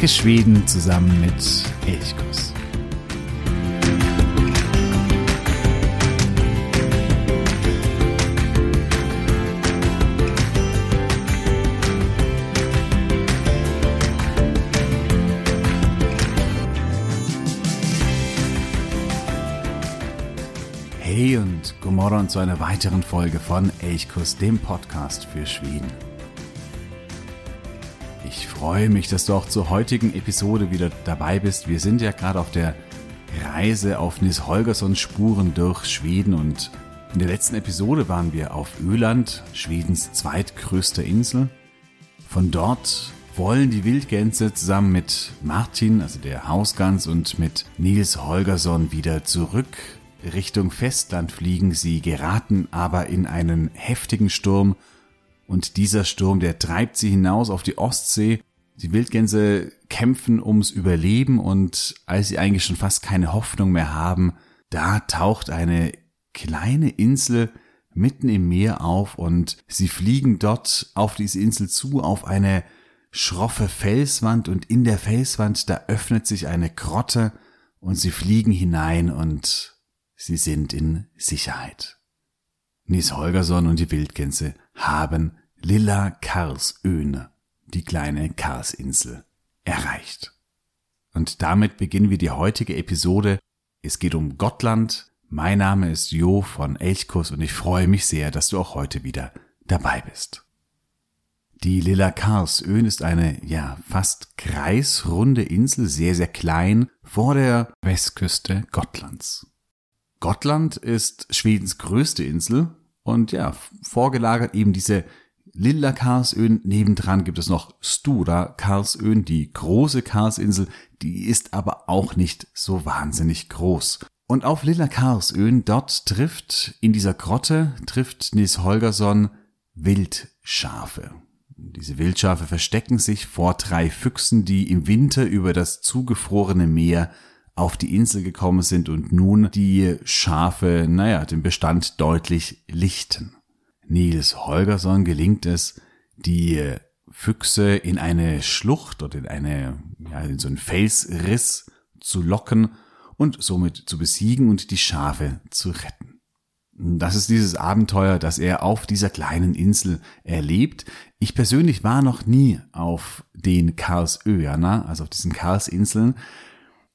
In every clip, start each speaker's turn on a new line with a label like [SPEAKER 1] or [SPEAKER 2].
[SPEAKER 1] Entdecke Schweden zusammen mit Elchkuss. Hey und Gomorron zu einer weiteren Folge von Elchkuss, dem Podcast für Schweden. Freue mich, dass du auch zur heutigen Episode wieder dabei bist. Wir sind ja gerade auf der Reise auf Nils Holgerssons Spuren durch Schweden und in der letzten Episode waren wir auf Öland, Schwedens zweitgrößte Insel. Von dort wollen die Wildgänse zusammen mit Martin, also der Hausgans, und mit Nils Holgersson wieder zurück Richtung Festland fliegen. Sie geraten aber in einen heftigen Sturm und dieser Sturm, der treibt sie hinaus auf die Ostsee. Die Wildgänse kämpfen ums Überleben und als sie eigentlich schon fast keine Hoffnung mehr haben, da taucht eine kleine Insel mitten im Meer auf und sie fliegen dort auf diese Insel zu, auf eine schroffe Felswand und in der Felswand, da öffnet sich eine Grotte und sie fliegen hinein und sie sind in Sicherheit. Nies Holgersson und die Wildgänse haben Lilla Karsöhne, die kleine Karsinsel, erreicht. Und damit beginnen wir die heutige Episode. Es geht um Gottland. Mein Name ist Jo von Elchkuss und ich freue mich sehr, dass du auch heute wieder dabei bist. Die Lilla Karsöhn ist eine, ja, fast kreisrunde Insel, sehr, sehr klein, vor der Westküste Gottlands. Gottland ist Schwedens größte Insel und ja, vorgelagert eben diese Lilla Karlsön, nebendran gibt es noch Stura Karlsön, die große Karlsinsel, die ist aber auch nicht so wahnsinnig groß. Und auf Lilla Karlsön, dort trifft, in dieser Grotte, trifft Nils Holgersson Wildschafe. Diese Wildschafe verstecken sich vor drei Füchsen, die im Winter über das zugefrorene Meer auf die Insel gekommen sind und nun die Schafe, naja, den Bestand deutlich lichten. Nils Holgersson gelingt es, die Füchse in eine Schlucht oder in eine, ja, in so einen Felsriss zu locken und somit zu besiegen und die Schafe zu retten. Das ist dieses Abenteuer, das er auf dieser kleinen Insel erlebt. Ich persönlich war noch nie auf den Karlsöerna, also auf diesen Karlsinseln.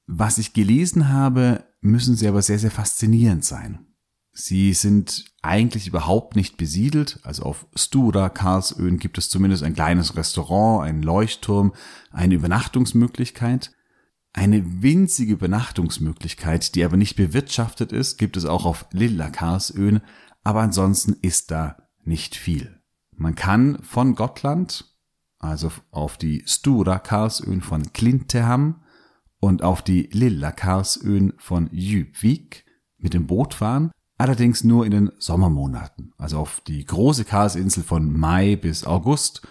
[SPEAKER 1] Was ich gelesen habe, müssen sie aber sehr, sehr faszinierend sein. Sie sind eigentlich überhaupt nicht besiedelt. Also auf Stura, Karlsöen gibt es zumindest ein kleines Restaurant, einen Leuchtturm, eine Übernachtungsmöglichkeit. Eine winzige Übernachtungsmöglichkeit, die aber nicht bewirtschaftet ist, gibt es auch auf Lilla Karlsöen, aber ansonsten ist da nicht viel. Man kann von Gottland, also auf die Stura Karlsöen von Klinteham und auf die Lilla Karlsöen von Jüpvik mit dem Boot fahren allerdings nur in den Sommermonaten, also auf die große Karlsinsel von Mai bis August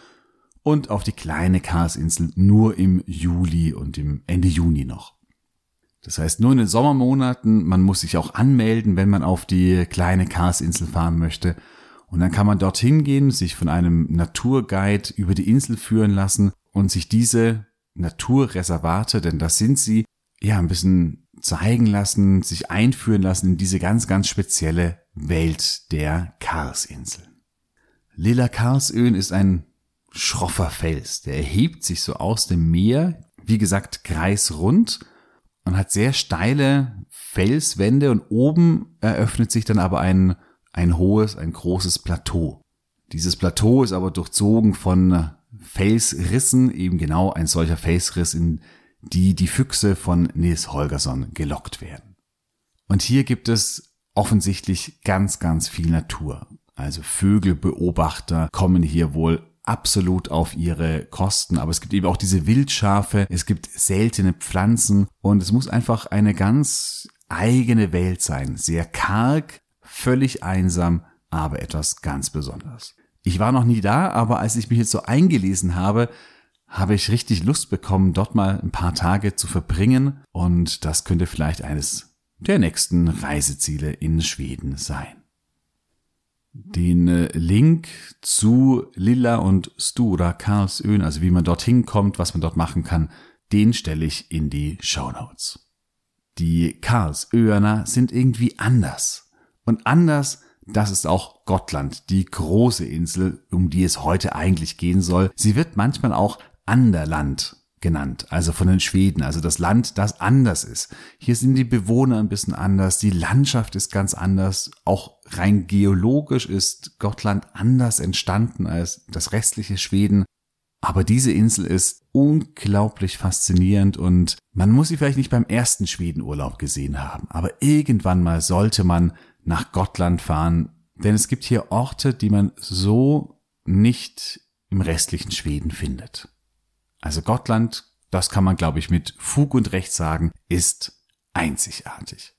[SPEAKER 1] und auf die kleine Karlsinsel nur im Juli und im Ende Juni noch. Das heißt, nur in den Sommermonaten, man muss sich auch anmelden, wenn man auf die kleine Karlsinsel fahren möchte. Und dann kann man dorthin gehen, sich von einem Naturguide über die Insel führen lassen und sich diese Naturreservate, denn das sind sie, ja, ein bisschen zeigen lassen, sich einführen lassen in diese ganz, ganz spezielle Welt der Karsinseln. Lilla Karsöen ist ein schroffer Fels, der erhebt sich so aus dem Meer, wie gesagt, kreisrund und hat sehr steile Felswände und oben eröffnet sich dann aber ein, ein hohes, ein großes Plateau. Dieses Plateau ist aber durchzogen von Felsrissen, eben genau ein solcher Felsriss, in die die Füchse von Nils Holgersson gelockt werden. Und hier gibt es offensichtlich ganz, ganz viel Natur. Also Vögelbeobachter kommen hier wohl absolut auf ihre Kosten, aber es gibt eben auch diese Wildschafe, es gibt seltene Pflanzen und es muss einfach eine ganz eigene Welt sein. Sehr karg, völlig einsam, aber etwas ganz Besonderes. Ich war noch nie da, aber als ich mich jetzt so eingelesen habe, habe ich richtig Lust bekommen, dort mal ein paar Tage zu verbringen und das könnte vielleicht eines der nächsten Reiseziele in Schweden sein. Den äh, Link zu Lilla und Stura Karlsön, also wie man dorthin kommt, was man dort machen kann, den stelle ich in die Show Notes. Die Karlsöerner sind irgendwie anders. Und anders, das ist auch Gottland, die große Insel, um die es heute eigentlich gehen soll. Sie wird manchmal auch Anderland genannt, also von den Schweden, also das Land, das anders ist. Hier sind die Bewohner ein bisschen anders, die Landschaft ist ganz anders, auch rein geologisch ist Gottland anders entstanden als das restliche Schweden. Aber diese Insel ist unglaublich faszinierend und man muss sie vielleicht nicht beim ersten Schwedenurlaub gesehen haben, aber irgendwann mal sollte man nach Gottland fahren, denn es gibt hier Orte, die man so nicht im restlichen Schweden findet. Also Gottland, das kann man, glaube ich, mit Fug und Recht sagen, ist einzigartig.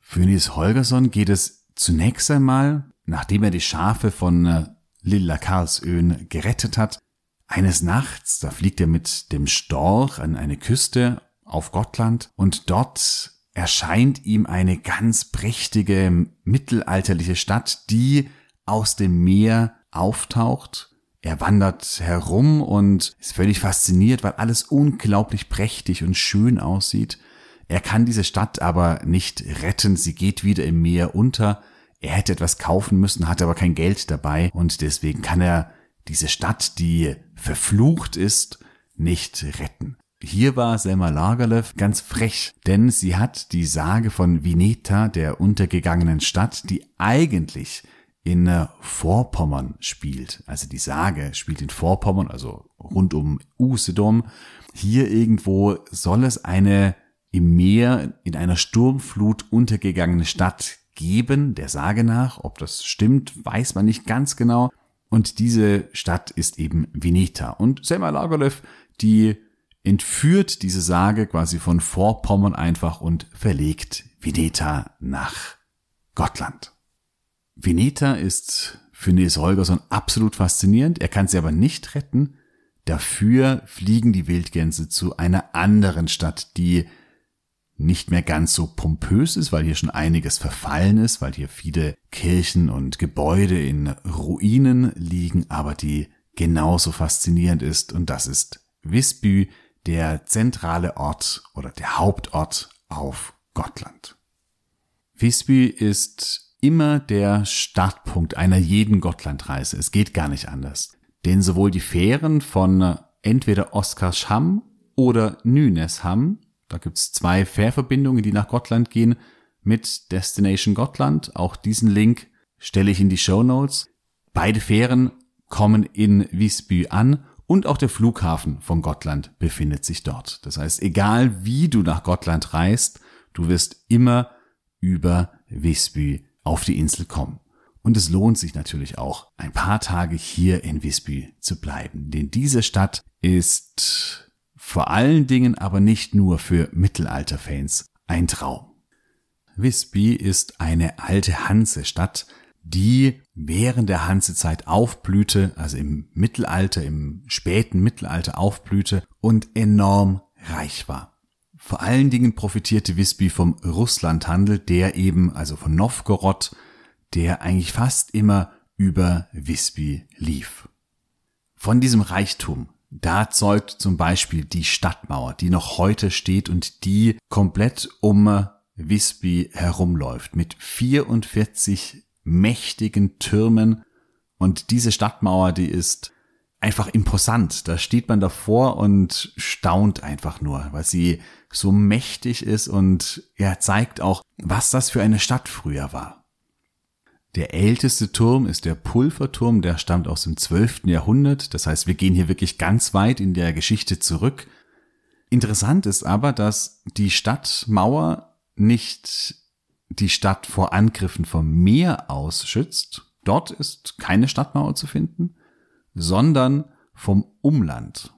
[SPEAKER 1] Für Nils Holgersson geht es zunächst einmal, nachdem er die Schafe von äh, Lilla Karlsöhn gerettet hat, eines Nachts, da fliegt er mit dem Storch an eine Küste auf Gottland und dort erscheint ihm eine ganz prächtige mittelalterliche Stadt, die aus dem Meer auftaucht er wandert herum und ist völlig fasziniert, weil alles unglaublich prächtig und schön aussieht. Er kann diese Stadt aber nicht retten, sie geht wieder im Meer unter. Er hätte etwas kaufen müssen, hat aber kein Geld dabei und deswegen kann er diese Stadt, die verflucht ist, nicht retten. Hier war Selma Lagerlöf ganz frech, denn sie hat die Sage von Vineta, der untergegangenen Stadt, die eigentlich in äh, Vorpommern spielt. Also die Sage spielt in Vorpommern, also rund um Usedom. Hier irgendwo soll es eine im Meer in einer Sturmflut untergegangene Stadt geben, der Sage nach. Ob das stimmt, weiß man nicht ganz genau. Und diese Stadt ist eben Veneta. Und Selma Lagerlöf, die entführt diese Sage quasi von Vorpommern einfach und verlegt Veneta nach Gottland. Veneta ist für Nils Holgersson absolut faszinierend. Er kann sie aber nicht retten. Dafür fliegen die Wildgänse zu einer anderen Stadt, die nicht mehr ganz so pompös ist, weil hier schon einiges verfallen ist, weil hier viele Kirchen und Gebäude in Ruinen liegen, aber die genauso faszinierend ist und das ist Visby, der zentrale Ort oder der Hauptort auf Gottland. Visby ist immer der Startpunkt einer jeden Gottlandreise. Es geht gar nicht anders. Denn sowohl die Fähren von äh, entweder Oskarsham oder Nynäsham, da gibt's zwei Fährverbindungen, die nach Gottland gehen, mit Destination Gottland. Auch diesen Link stelle ich in die Show Notes. Beide Fähren kommen in Visby an und auch der Flughafen von Gottland befindet sich dort. Das heißt, egal wie du nach Gottland reist, du wirst immer über Visby auf die Insel kommen. Und es lohnt sich natürlich auch, ein paar Tage hier in Visby zu bleiben. Denn diese Stadt ist vor allen Dingen aber nicht nur für Mittelalterfans ein Traum. Visby ist eine alte Hansestadt, die während der Hansezeit aufblühte, also im Mittelalter, im späten Mittelalter aufblühte und enorm reich war. Vor allen Dingen profitierte Visby vom Russlandhandel, der eben, also von Novgorod, der eigentlich fast immer über Visby lief. Von diesem Reichtum, da zeugt zum Beispiel die Stadtmauer, die noch heute steht und die komplett um Visby herumläuft, mit 44 mächtigen Türmen. Und diese Stadtmauer, die ist einfach imposant. Da steht man davor und staunt einfach nur, weil sie so mächtig ist und ja, zeigt auch, was das für eine Stadt früher war. Der älteste Turm ist der Pulverturm, der stammt aus dem 12. Jahrhundert. Das heißt, wir gehen hier wirklich ganz weit in der Geschichte zurück. Interessant ist aber, dass die Stadtmauer nicht die Stadt vor Angriffen vom Meer aus schützt. Dort ist keine Stadtmauer zu finden, sondern vom Umland.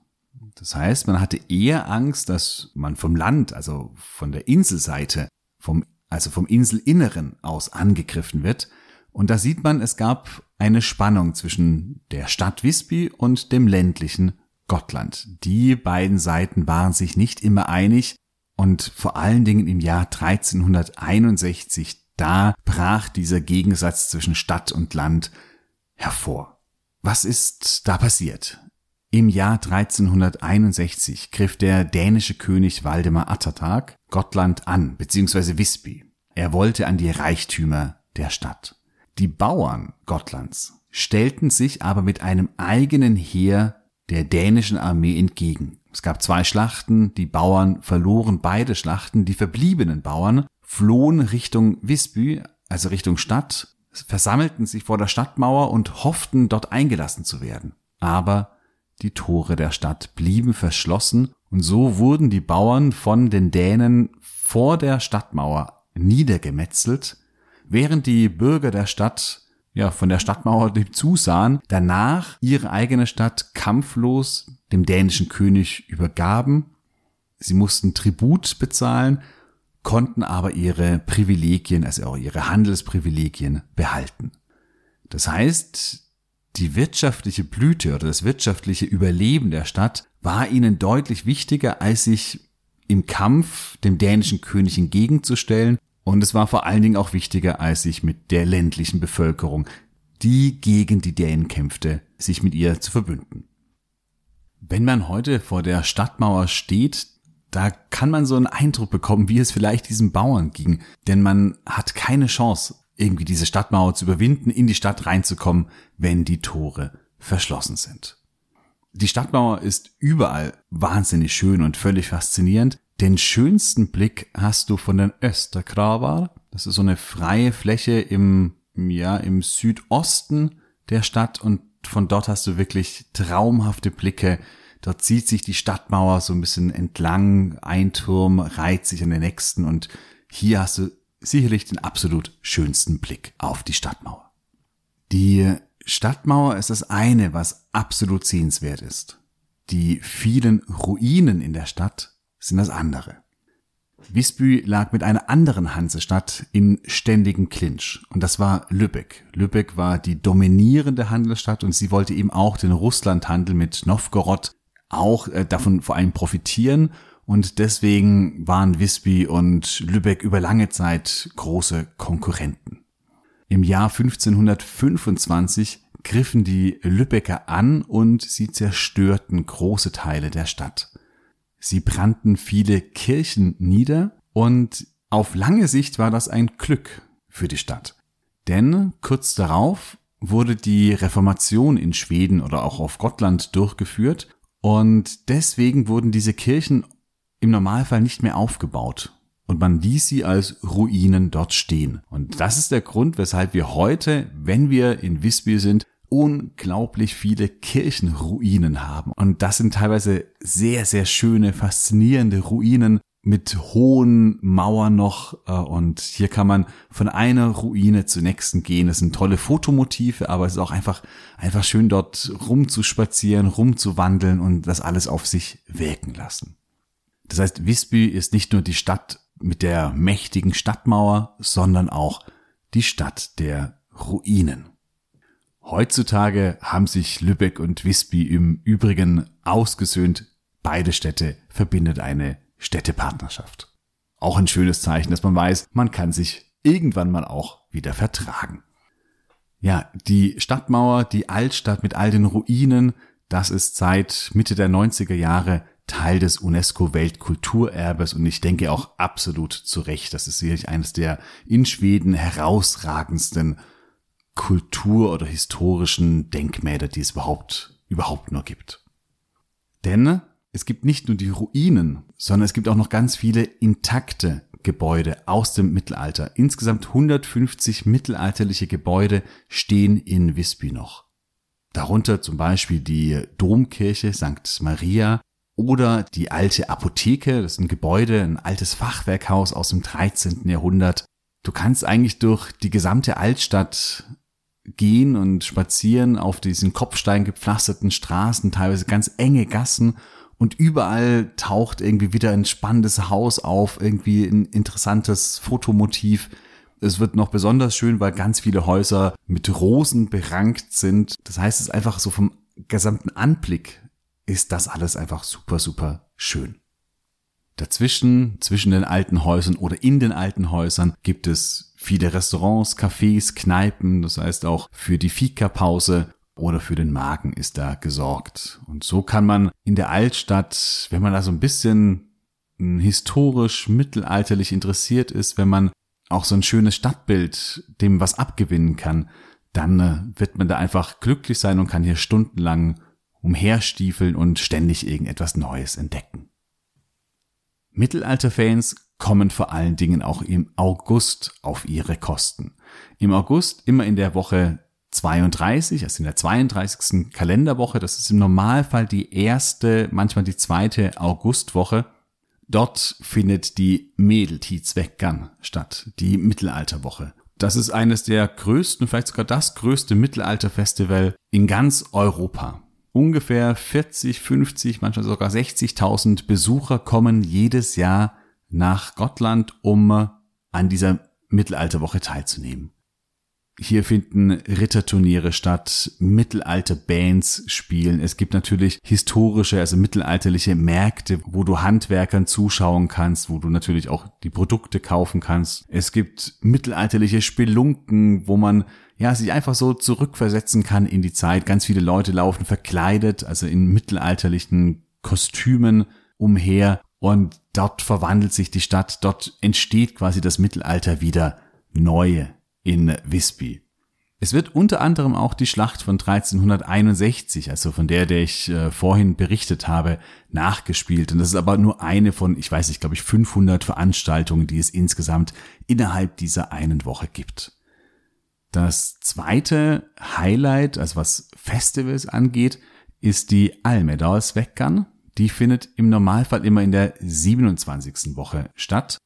[SPEAKER 1] Das heißt, man hatte eher Angst, dass man vom Land, also von der Inselseite, vom, also vom Inselinneren aus angegriffen wird. Und da sieht man, es gab eine Spannung zwischen der Stadt Visby und dem ländlichen Gottland. Die beiden Seiten waren sich nicht immer einig und vor allen Dingen im Jahr 1361, da brach dieser Gegensatz zwischen Stadt und Land hervor. Was ist da passiert? Im Jahr 1361 griff der dänische König Waldemar Attertag Gottland an, beziehungsweise Visby. Er wollte an die Reichtümer der Stadt. Die Bauern Gottlands stellten sich aber mit einem eigenen Heer der dänischen Armee entgegen. Es gab zwei Schlachten, die Bauern verloren beide Schlachten, die verbliebenen Bauern flohen Richtung Visby, also Richtung Stadt, versammelten sich vor der Stadtmauer und hofften, dort eingelassen zu werden. Aber die Tore der Stadt blieben verschlossen und so wurden die Bauern von den Dänen vor der Stadtmauer niedergemetzelt, während die Bürger der Stadt ja von der Stadtmauer dem zusahen, danach ihre eigene Stadt kampflos dem dänischen König übergaben. Sie mussten Tribut bezahlen, konnten aber ihre Privilegien, also auch ihre Handelsprivilegien behalten. Das heißt, die wirtschaftliche Blüte oder das wirtschaftliche Überleben der Stadt war ihnen deutlich wichtiger, als sich im Kampf dem dänischen König entgegenzustellen. Und es war vor allen Dingen auch wichtiger, als sich mit der ländlichen Bevölkerung, die gegen die Dänen kämpfte, sich mit ihr zu verbünden. Wenn man heute vor der Stadtmauer steht, da kann man so einen Eindruck bekommen, wie es vielleicht diesen Bauern ging. Denn man hat keine Chance, irgendwie diese Stadtmauer zu überwinden, in die Stadt reinzukommen, wenn die Tore verschlossen sind. Die Stadtmauer ist überall wahnsinnig schön und völlig faszinierend. Den schönsten Blick hast du von den Österkravar. Das ist so eine freie Fläche im, ja, im Südosten der Stadt und von dort hast du wirklich traumhafte Blicke. Dort zieht sich die Stadtmauer so ein bisschen entlang, ein Turm reiht sich an den nächsten und hier hast du sicherlich den absolut schönsten Blick auf die Stadtmauer. Die Stadtmauer ist das eine, was absolut sehenswert ist. Die vielen Ruinen in der Stadt sind das andere. Visby lag mit einer anderen Hansestadt in ständigem Clinch. Und das war Lübeck. Lübeck war die dominierende Handelsstadt und sie wollte eben auch den Russlandhandel mit Novgorod auch äh, davon vor allem profitieren und deswegen waren Visby und Lübeck über lange Zeit große Konkurrenten. Im Jahr 1525 griffen die Lübecker an und sie zerstörten große Teile der Stadt. Sie brannten viele Kirchen nieder und auf lange Sicht war das ein Glück für die Stadt. Denn kurz darauf wurde die Reformation in Schweden oder auch auf Gottland durchgeführt und deswegen wurden diese Kirchen im Normalfall nicht mehr aufgebaut. Und man ließ sie als Ruinen dort stehen. Und das ist der Grund, weshalb wir heute, wenn wir in Visby sind, unglaublich viele Kirchenruinen haben. Und das sind teilweise sehr, sehr schöne, faszinierende Ruinen mit hohen Mauern noch. Äh, und hier kann man von einer Ruine zur nächsten gehen. Es sind tolle Fotomotive, aber es ist auch einfach, einfach schön dort rumzuspazieren, rumzuwandeln und das alles auf sich wirken lassen. Das heißt, Visby ist nicht nur die Stadt mit der mächtigen Stadtmauer, sondern auch die Stadt der Ruinen. Heutzutage haben sich Lübeck und Visby im Übrigen ausgesöhnt. Beide Städte verbindet eine Städtepartnerschaft. Auch ein schönes Zeichen, dass man weiß, man kann sich irgendwann mal auch wieder vertragen. Ja, die Stadtmauer, die Altstadt mit all den Ruinen, das ist seit Mitte der 90er Jahre Teil des UNESCO-Weltkulturerbes und ich denke auch absolut zu Recht. Das ist sicherlich eines der in Schweden herausragendsten Kultur- oder historischen Denkmäler, die es überhaupt, überhaupt nur gibt. Denn es gibt nicht nur die Ruinen, sondern es gibt auch noch ganz viele intakte Gebäude aus dem Mittelalter. Insgesamt 150 mittelalterliche Gebäude stehen in Visby noch. Darunter zum Beispiel die Domkirche St. Maria, oder die alte Apotheke, das ist ein Gebäude, ein altes Fachwerkhaus aus dem 13. Jahrhundert. Du kannst eigentlich durch die gesamte Altstadt gehen und spazieren auf diesen Kopfstein gepflasterten Straßen, teilweise ganz enge Gassen und überall taucht irgendwie wieder ein spannendes Haus auf, irgendwie ein interessantes Fotomotiv. Es wird noch besonders schön, weil ganz viele Häuser mit Rosen berankt sind. Das heißt, es ist einfach so vom gesamten Anblick ist das alles einfach super, super schön. Dazwischen, zwischen den alten Häusern oder in den alten Häusern gibt es viele Restaurants, Cafés, Kneipen, das heißt auch für die Fika-Pause oder für den Magen ist da gesorgt. Und so kann man in der Altstadt, wenn man da so ein bisschen hm, historisch, mittelalterlich interessiert ist, wenn man auch so ein schönes Stadtbild dem was abgewinnen kann, dann äh, wird man da einfach glücklich sein und kann hier stundenlang umherstiefeln und ständig irgendetwas Neues entdecken. Mittelalterfans kommen vor allen Dingen auch im August auf ihre Kosten. Im August immer in der Woche 32, also in der 32. Kalenderwoche, das ist im Normalfall die erste, manchmal die zweite Augustwoche. Dort findet die Mädeltidsweckern statt, die Mittelalterwoche. Das ist eines der größten, vielleicht sogar das größte Mittelalterfestival in ganz Europa. Ungefähr 40, 50, manchmal sogar 60.000 Besucher kommen jedes Jahr nach Gottland, um an dieser Mittelalterwoche teilzunehmen. Hier finden Ritterturniere statt, Mittelalter-Bands spielen. Es gibt natürlich historische, also mittelalterliche Märkte, wo du Handwerkern zuschauen kannst, wo du natürlich auch die Produkte kaufen kannst. Es gibt mittelalterliche Spelunken, wo man ja sich einfach so zurückversetzen kann in die Zeit. Ganz viele Leute laufen verkleidet, also in mittelalterlichen Kostümen umher und dort verwandelt sich die Stadt, dort entsteht quasi das Mittelalter wieder neu in Visby. Es wird unter anderem auch die Schlacht von 1361, also von der, der ich äh, vorhin berichtet habe, nachgespielt. Und das ist aber nur eine von, ich weiß nicht, glaube ich, 500 Veranstaltungen, die es insgesamt innerhalb dieser einen Woche gibt. Das zweite Highlight, also was Festivals angeht, ist die Almedalsveckan. Die findet im Normalfall immer in der 27. Woche statt.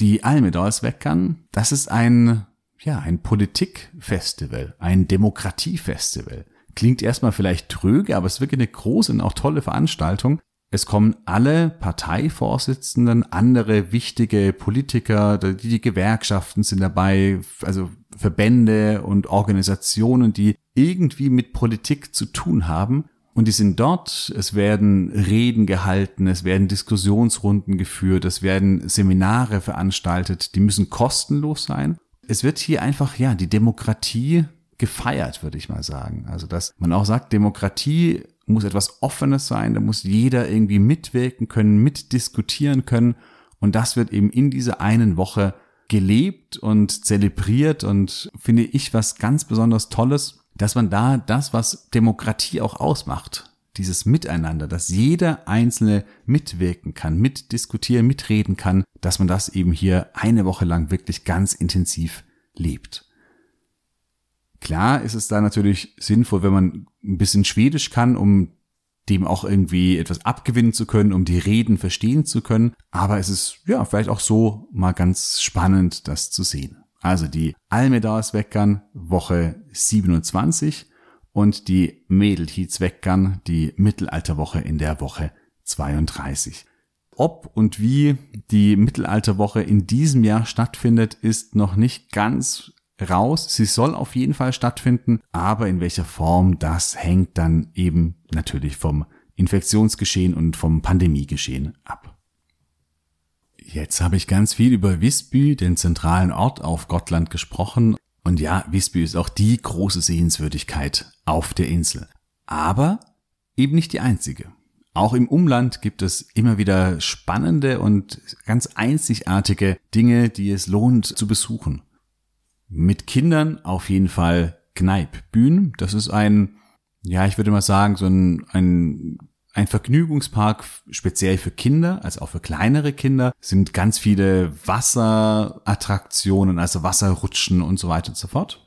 [SPEAKER 1] Die Almedalsveckan, das ist ein ja, ein Politikfestival, ein Demokratiefestival. Klingt erstmal vielleicht tröge, aber es ist wirklich eine große und auch tolle Veranstaltung. Es kommen alle Parteivorsitzenden, andere wichtige Politiker, die, Gewerkschaften sind dabei, also Verbände und Organisationen, die irgendwie mit Politik zu tun haben. Und die sind dort, es werden Reden gehalten, es werden Diskussionsrunden geführt, es werden Seminare veranstaltet, die müssen kostenlos sein es wird hier einfach, ja, die Demokratie gefeiert, würde ich mal sagen. Also, dass man auch sagt, Demokratie muss etwas Offenes sein, da muss jeder irgendwie mitwirken können, mitdiskutieren können. Und das wird eben in dieser einen Woche gelebt und zelebriert und finde ich was ganz besonders Tolles, dass man da das, was Demokratie auch ausmacht, dieses Miteinander, dass jeder Einzelne mitwirken kann, mitdiskutieren, mitreden kann, dass man das eben hier eine Woche lang wirklich ganz intensiv lebt. Klar ist es da natürlich sinnvoll, wenn man ein bisschen Schwedisch kann, um dem auch irgendwie etwas abgewinnen zu können, um die Reden verstehen zu können. Aber es ist ja vielleicht auch so mal ganz spannend, das zu sehen. Also die Almedalsweckern Woche 27 und die Mädelhitzweckern die Mittelalterwoche in der Woche 32. Ob und wie die Mittelalterwoche in diesem Jahr stattfindet, ist noch nicht ganz raus. Sie soll auf jeden Fall stattfinden, aber in welcher Form, das hängt dann eben natürlich vom Infektionsgeschehen und vom Pandemiegeschehen ab. Jetzt habe ich ganz viel über Visby, den zentralen Ort auf Gottland, gesprochen und ja, Visby ist auch die große Sehenswürdigkeit auf der Insel. Aber eben nicht die einzige. Auch im Umland gibt es immer wieder spannende und ganz einzigartige Dinge, die es lohnt zu besuchen. Mit Kindern auf jeden Fall Kneippbühn. Das ist ein, ja, ich würde mal sagen, so ein, ein ein Vergnügungspark speziell für Kinder, also auch für kleinere Kinder, sind ganz viele Wasserattraktionen, also Wasserrutschen und so weiter und so fort.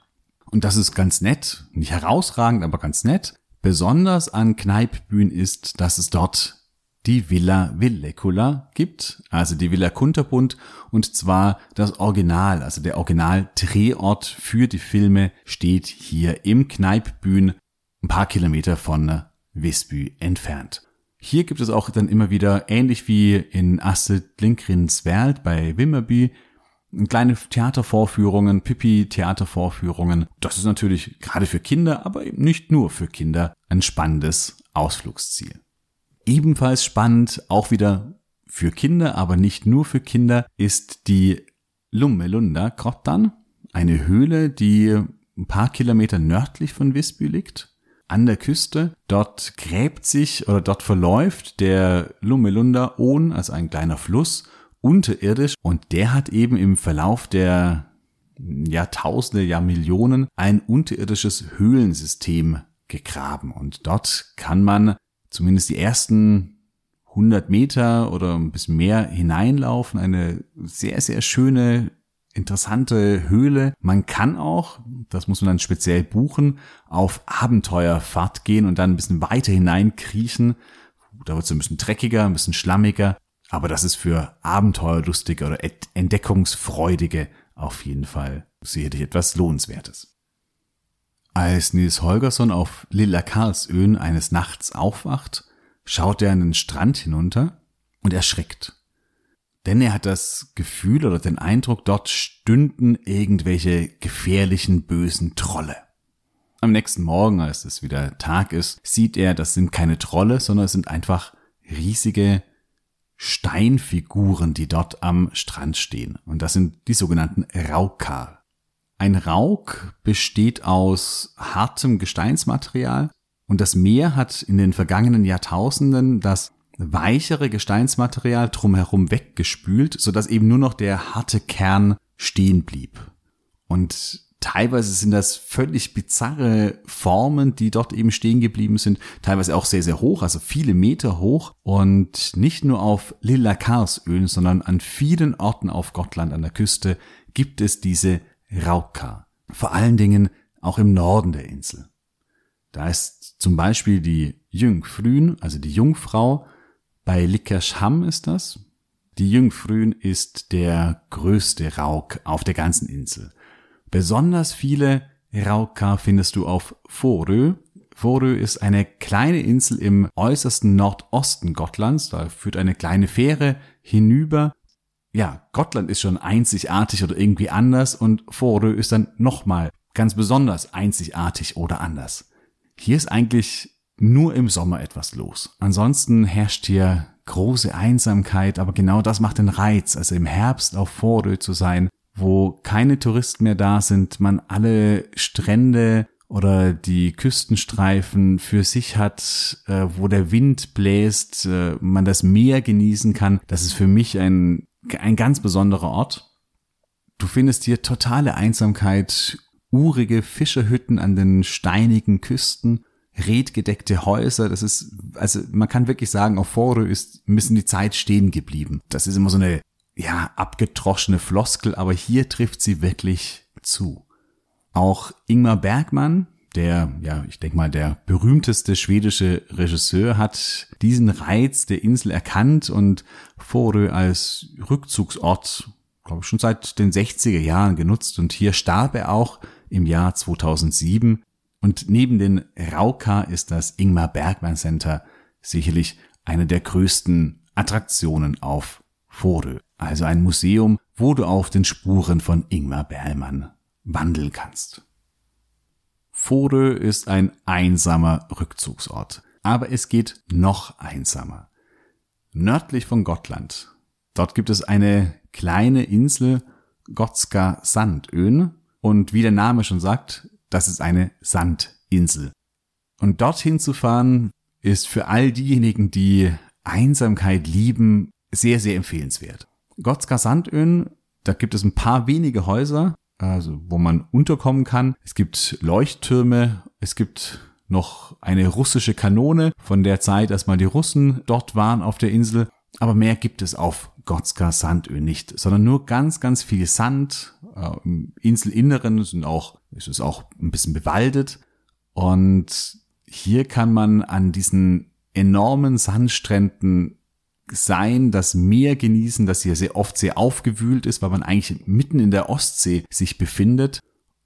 [SPEAKER 1] Und das ist ganz nett, nicht herausragend, aber ganz nett. Besonders an Kneippbühnen ist, dass es dort die Villa Villecula gibt, also die Villa Kunterbund, und zwar das Original, also der Original-Drehort für die Filme steht hier im Kneippbühn, ein paar Kilometer von Visby entfernt. Hier gibt es auch dann immer wieder, ähnlich wie in Astrid Lindgrens Welt bei Wimmerby, kleine Theatervorführungen, Pipi-Theatervorführungen. Das ist natürlich gerade für Kinder, aber eben nicht nur für Kinder ein spannendes Ausflugsziel. Ebenfalls spannend, auch wieder für Kinder, aber nicht nur für Kinder, ist die Lummelunda Grottan, eine Höhle, die ein paar Kilometer nördlich von Visby liegt an der Küste. Dort gräbt sich oder dort verläuft der Lumelunda Ohn, also ein kleiner Fluss, unterirdisch und der hat eben im Verlauf der Jahrtausende, Jahrmillionen ein unterirdisches Höhlensystem gegraben und dort kann man zumindest die ersten 100 Meter oder ein bisschen mehr hineinlaufen. Eine sehr, sehr schöne, interessante Höhle. Man kann auch, das muss man dann speziell buchen, auf Abenteuerfahrt gehen und dann ein bisschen weiter hineinkriechen. Da wird es ein bisschen dreckiger, ein bisschen schlammiger. Aber das ist für Abenteuerlustige oder Entdeckungsfreudige auf jeden Fall sicherlich etwas Lohnenswertes. Als Nils Holgersson auf Lilla Karlsöen eines Nachts aufwacht, schaut er an den Strand hinunter und erschrickt. Denn er hat das Gefühl oder den Eindruck, dort stünden irgendwelche gefährlichen, bösen Trolle. Am nächsten Morgen, als es wieder Tag ist, sieht er, das sind keine Trolle, sondern es sind einfach riesige Steinfiguren, die dort am Strand stehen. Und das sind die sogenannten Raukar. Ein Rauk besteht aus hartem Gesteinsmaterial und das Meer hat in den vergangenen Jahrtausenden das weichere Gesteinsmaterial drumherum weggespült, sodass eben nur noch der harte Kern stehen blieb. Und teilweise sind das völlig bizarre Formen, die dort eben stehen geblieben sind, teilweise auch sehr, sehr hoch, also viele Meter hoch und nicht nur auf Lilla Karsöl, sondern an vielen Orten auf Gottland an der Küste gibt es diese Rauka. Vor allen Dingen auch im Norden der Insel. Da ist zum Beispiel die Jungfrün, also die Jungfrau. Bei Lickersham ist das. Die Jungfrün ist der größte Rauk auf der ganzen Insel. Besonders viele Rauka findest du auf Forö. Forö ist eine kleine Insel im äußersten Nordosten Gottlands. Da führt eine kleine Fähre hinüber. Ja, Gottland ist schon einzigartig oder irgendwie anders und Forö ist dann nochmal ganz besonders einzigartig oder anders. Hier ist eigentlich nur im Sommer etwas los. Ansonsten herrscht hier große Einsamkeit, aber genau das macht den Reiz, also im Herbst auf Vorö zu sein, wo keine Touristen mehr da sind, man alle Strände oder die Küstenstreifen für sich hat, äh, wo der Wind bläst, äh, man das Meer genießen kann. Das ist für mich ein, ein ganz besonderer Ort. Du findest hier totale Einsamkeit, urige Fischerhütten an den steinigen Küsten, redgedeckte Häuser. Das ist, also man kann wirklich sagen, auf Foro ist ein bisschen die Zeit stehen geblieben. Das ist immer so eine, ja, abgetroschene Floskel, aber hier trifft sie wirklich zu. Auch Ingmar Bergmann, der, ja, ich denke mal, der berühmteste schwedische Regisseur hat diesen Reiz der Insel erkannt und Fårö als Rückzugsort, glaube ich, schon seit den 60er Jahren genutzt und hier starb er auch im Jahr 2007. Und neben den Rauka ist das Ingmar Bergmann Center sicherlich eine der größten Attraktionen auf Fore. Also ein Museum, wo du auf den Spuren von Ingmar Bergmann wandeln kannst. Fore ist ein einsamer Rückzugsort. Aber es geht noch einsamer. Nördlich von Gottland. Dort gibt es eine kleine Insel, Gotska Sandön, und wie der Name schon sagt, das ist eine Sandinsel. Und dorthin zu fahren ist für all diejenigen, die Einsamkeit lieben, sehr, sehr empfehlenswert. Gotska Sandön, da gibt es ein paar wenige Häuser, also wo man unterkommen kann. Es gibt Leuchttürme, es gibt noch eine russische Kanone von der Zeit, als mal die Russen dort waren auf der Insel. Aber mehr gibt es auf Gotska Sandö nicht, sondern nur ganz, ganz viel Sand. Äh, Im Inselinneren sind auch, ist es auch ein bisschen bewaldet. Und hier kann man an diesen enormen Sandstränden sein, das Meer genießen, das hier sehr oft sehr aufgewühlt ist, weil man eigentlich mitten in der Ostsee sich befindet.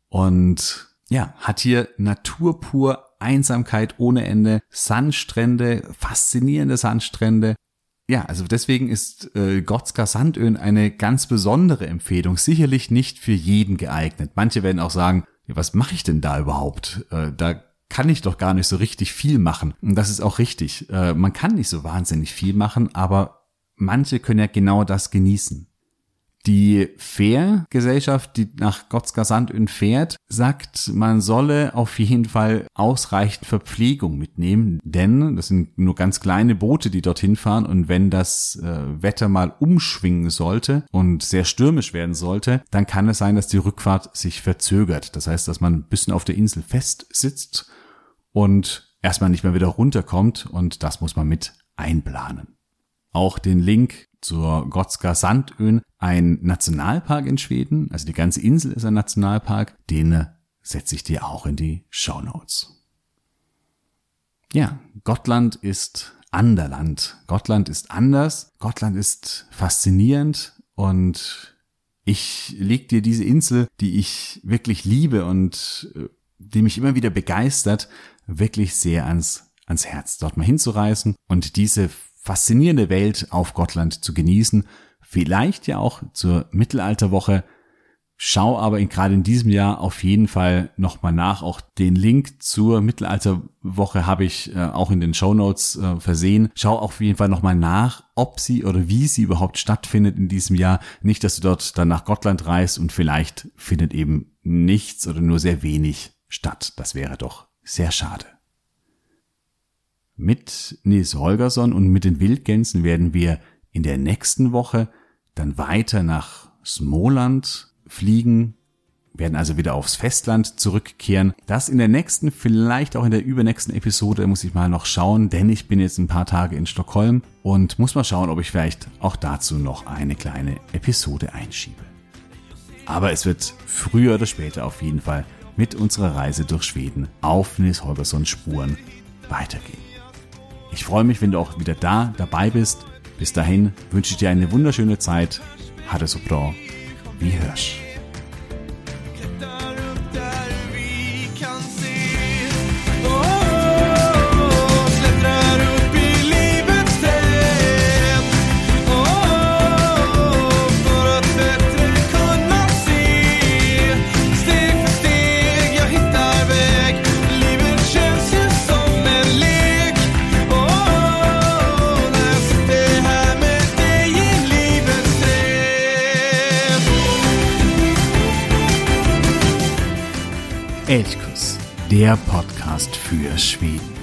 [SPEAKER 1] Und ja, hat hier Natur pur, Einsamkeit ohne Ende, Sandstrände, faszinierende Sandstrände ja, also deswegen ist äh, Gotska Sandön eine ganz besondere Empfehlung. Sicherlich nicht für jeden geeignet. Manche werden auch sagen, was mache ich denn da überhaupt? Äh, da kann ich doch gar nicht so richtig viel machen. Und das ist auch richtig. Äh, man kann nicht so wahnsinnig viel machen, aber manche können ja genau das genießen. Die Fährgesellschaft, die nach Gottsgasandön fährt, sagt, man solle auf jeden Fall ausreichend Verpflegung mitnehmen, denn das sind nur ganz kleine Boote, die dorthin fahren und wenn das äh, Wetter mal umschwingen sollte und sehr stürmisch werden sollte, dann kann es sein, dass die Rückfahrt sich verzögert. Das heißt, dass man ein bisschen auf der Insel festsitzt und erstmal nicht mehr wieder runterkommt und das muss man mit einplanen. Auch den Link zur Gotska Sandön, ein Nationalpark in Schweden. Also die ganze Insel ist ein Nationalpark. Den setze ich dir auch in die Show Notes. Ja, Gottland ist Anderland. Gottland ist anders. Gottland ist faszinierend und ich leg dir diese Insel, die ich wirklich liebe und äh, die mich immer wieder begeistert, wirklich sehr ans, ans Herz, dort mal hinzureisen und diese faszinierende Welt auf Gottland zu genießen. Vielleicht ja auch zur Mittelalterwoche. Schau aber in, gerade in diesem Jahr auf jeden Fall nochmal nach. Auch den Link zur Mittelalterwoche habe ich äh, auch in den Show Notes äh, versehen. Schau auf jeden Fall nochmal nach, ob sie oder wie sie überhaupt stattfindet in diesem Jahr. Nicht, dass du dort dann nach Gottland reist und vielleicht findet eben nichts oder nur sehr wenig statt. Das wäre doch sehr schade. Mit Nils Holgersson und mit den Wildgänsen werden wir in der nächsten Woche dann weiter nach Smoland fliegen, werden also wieder aufs Festland zurückkehren. Das in der nächsten, vielleicht auch in der übernächsten Episode muss ich mal noch schauen, denn ich bin jetzt ein paar Tage in Stockholm und muss mal schauen, ob ich vielleicht auch dazu noch eine kleine Episode einschiebe. Aber es wird früher oder später auf jeden Fall mit unserer Reise durch Schweden auf Nils Holgerssons Spuren weitergehen. Ich freue mich, wenn du auch wieder da dabei bist. Bis dahin wünsche ich dir eine wunderschöne Zeit. Hatte so bra. Wie Hirsch. Der Podcast für Schweden.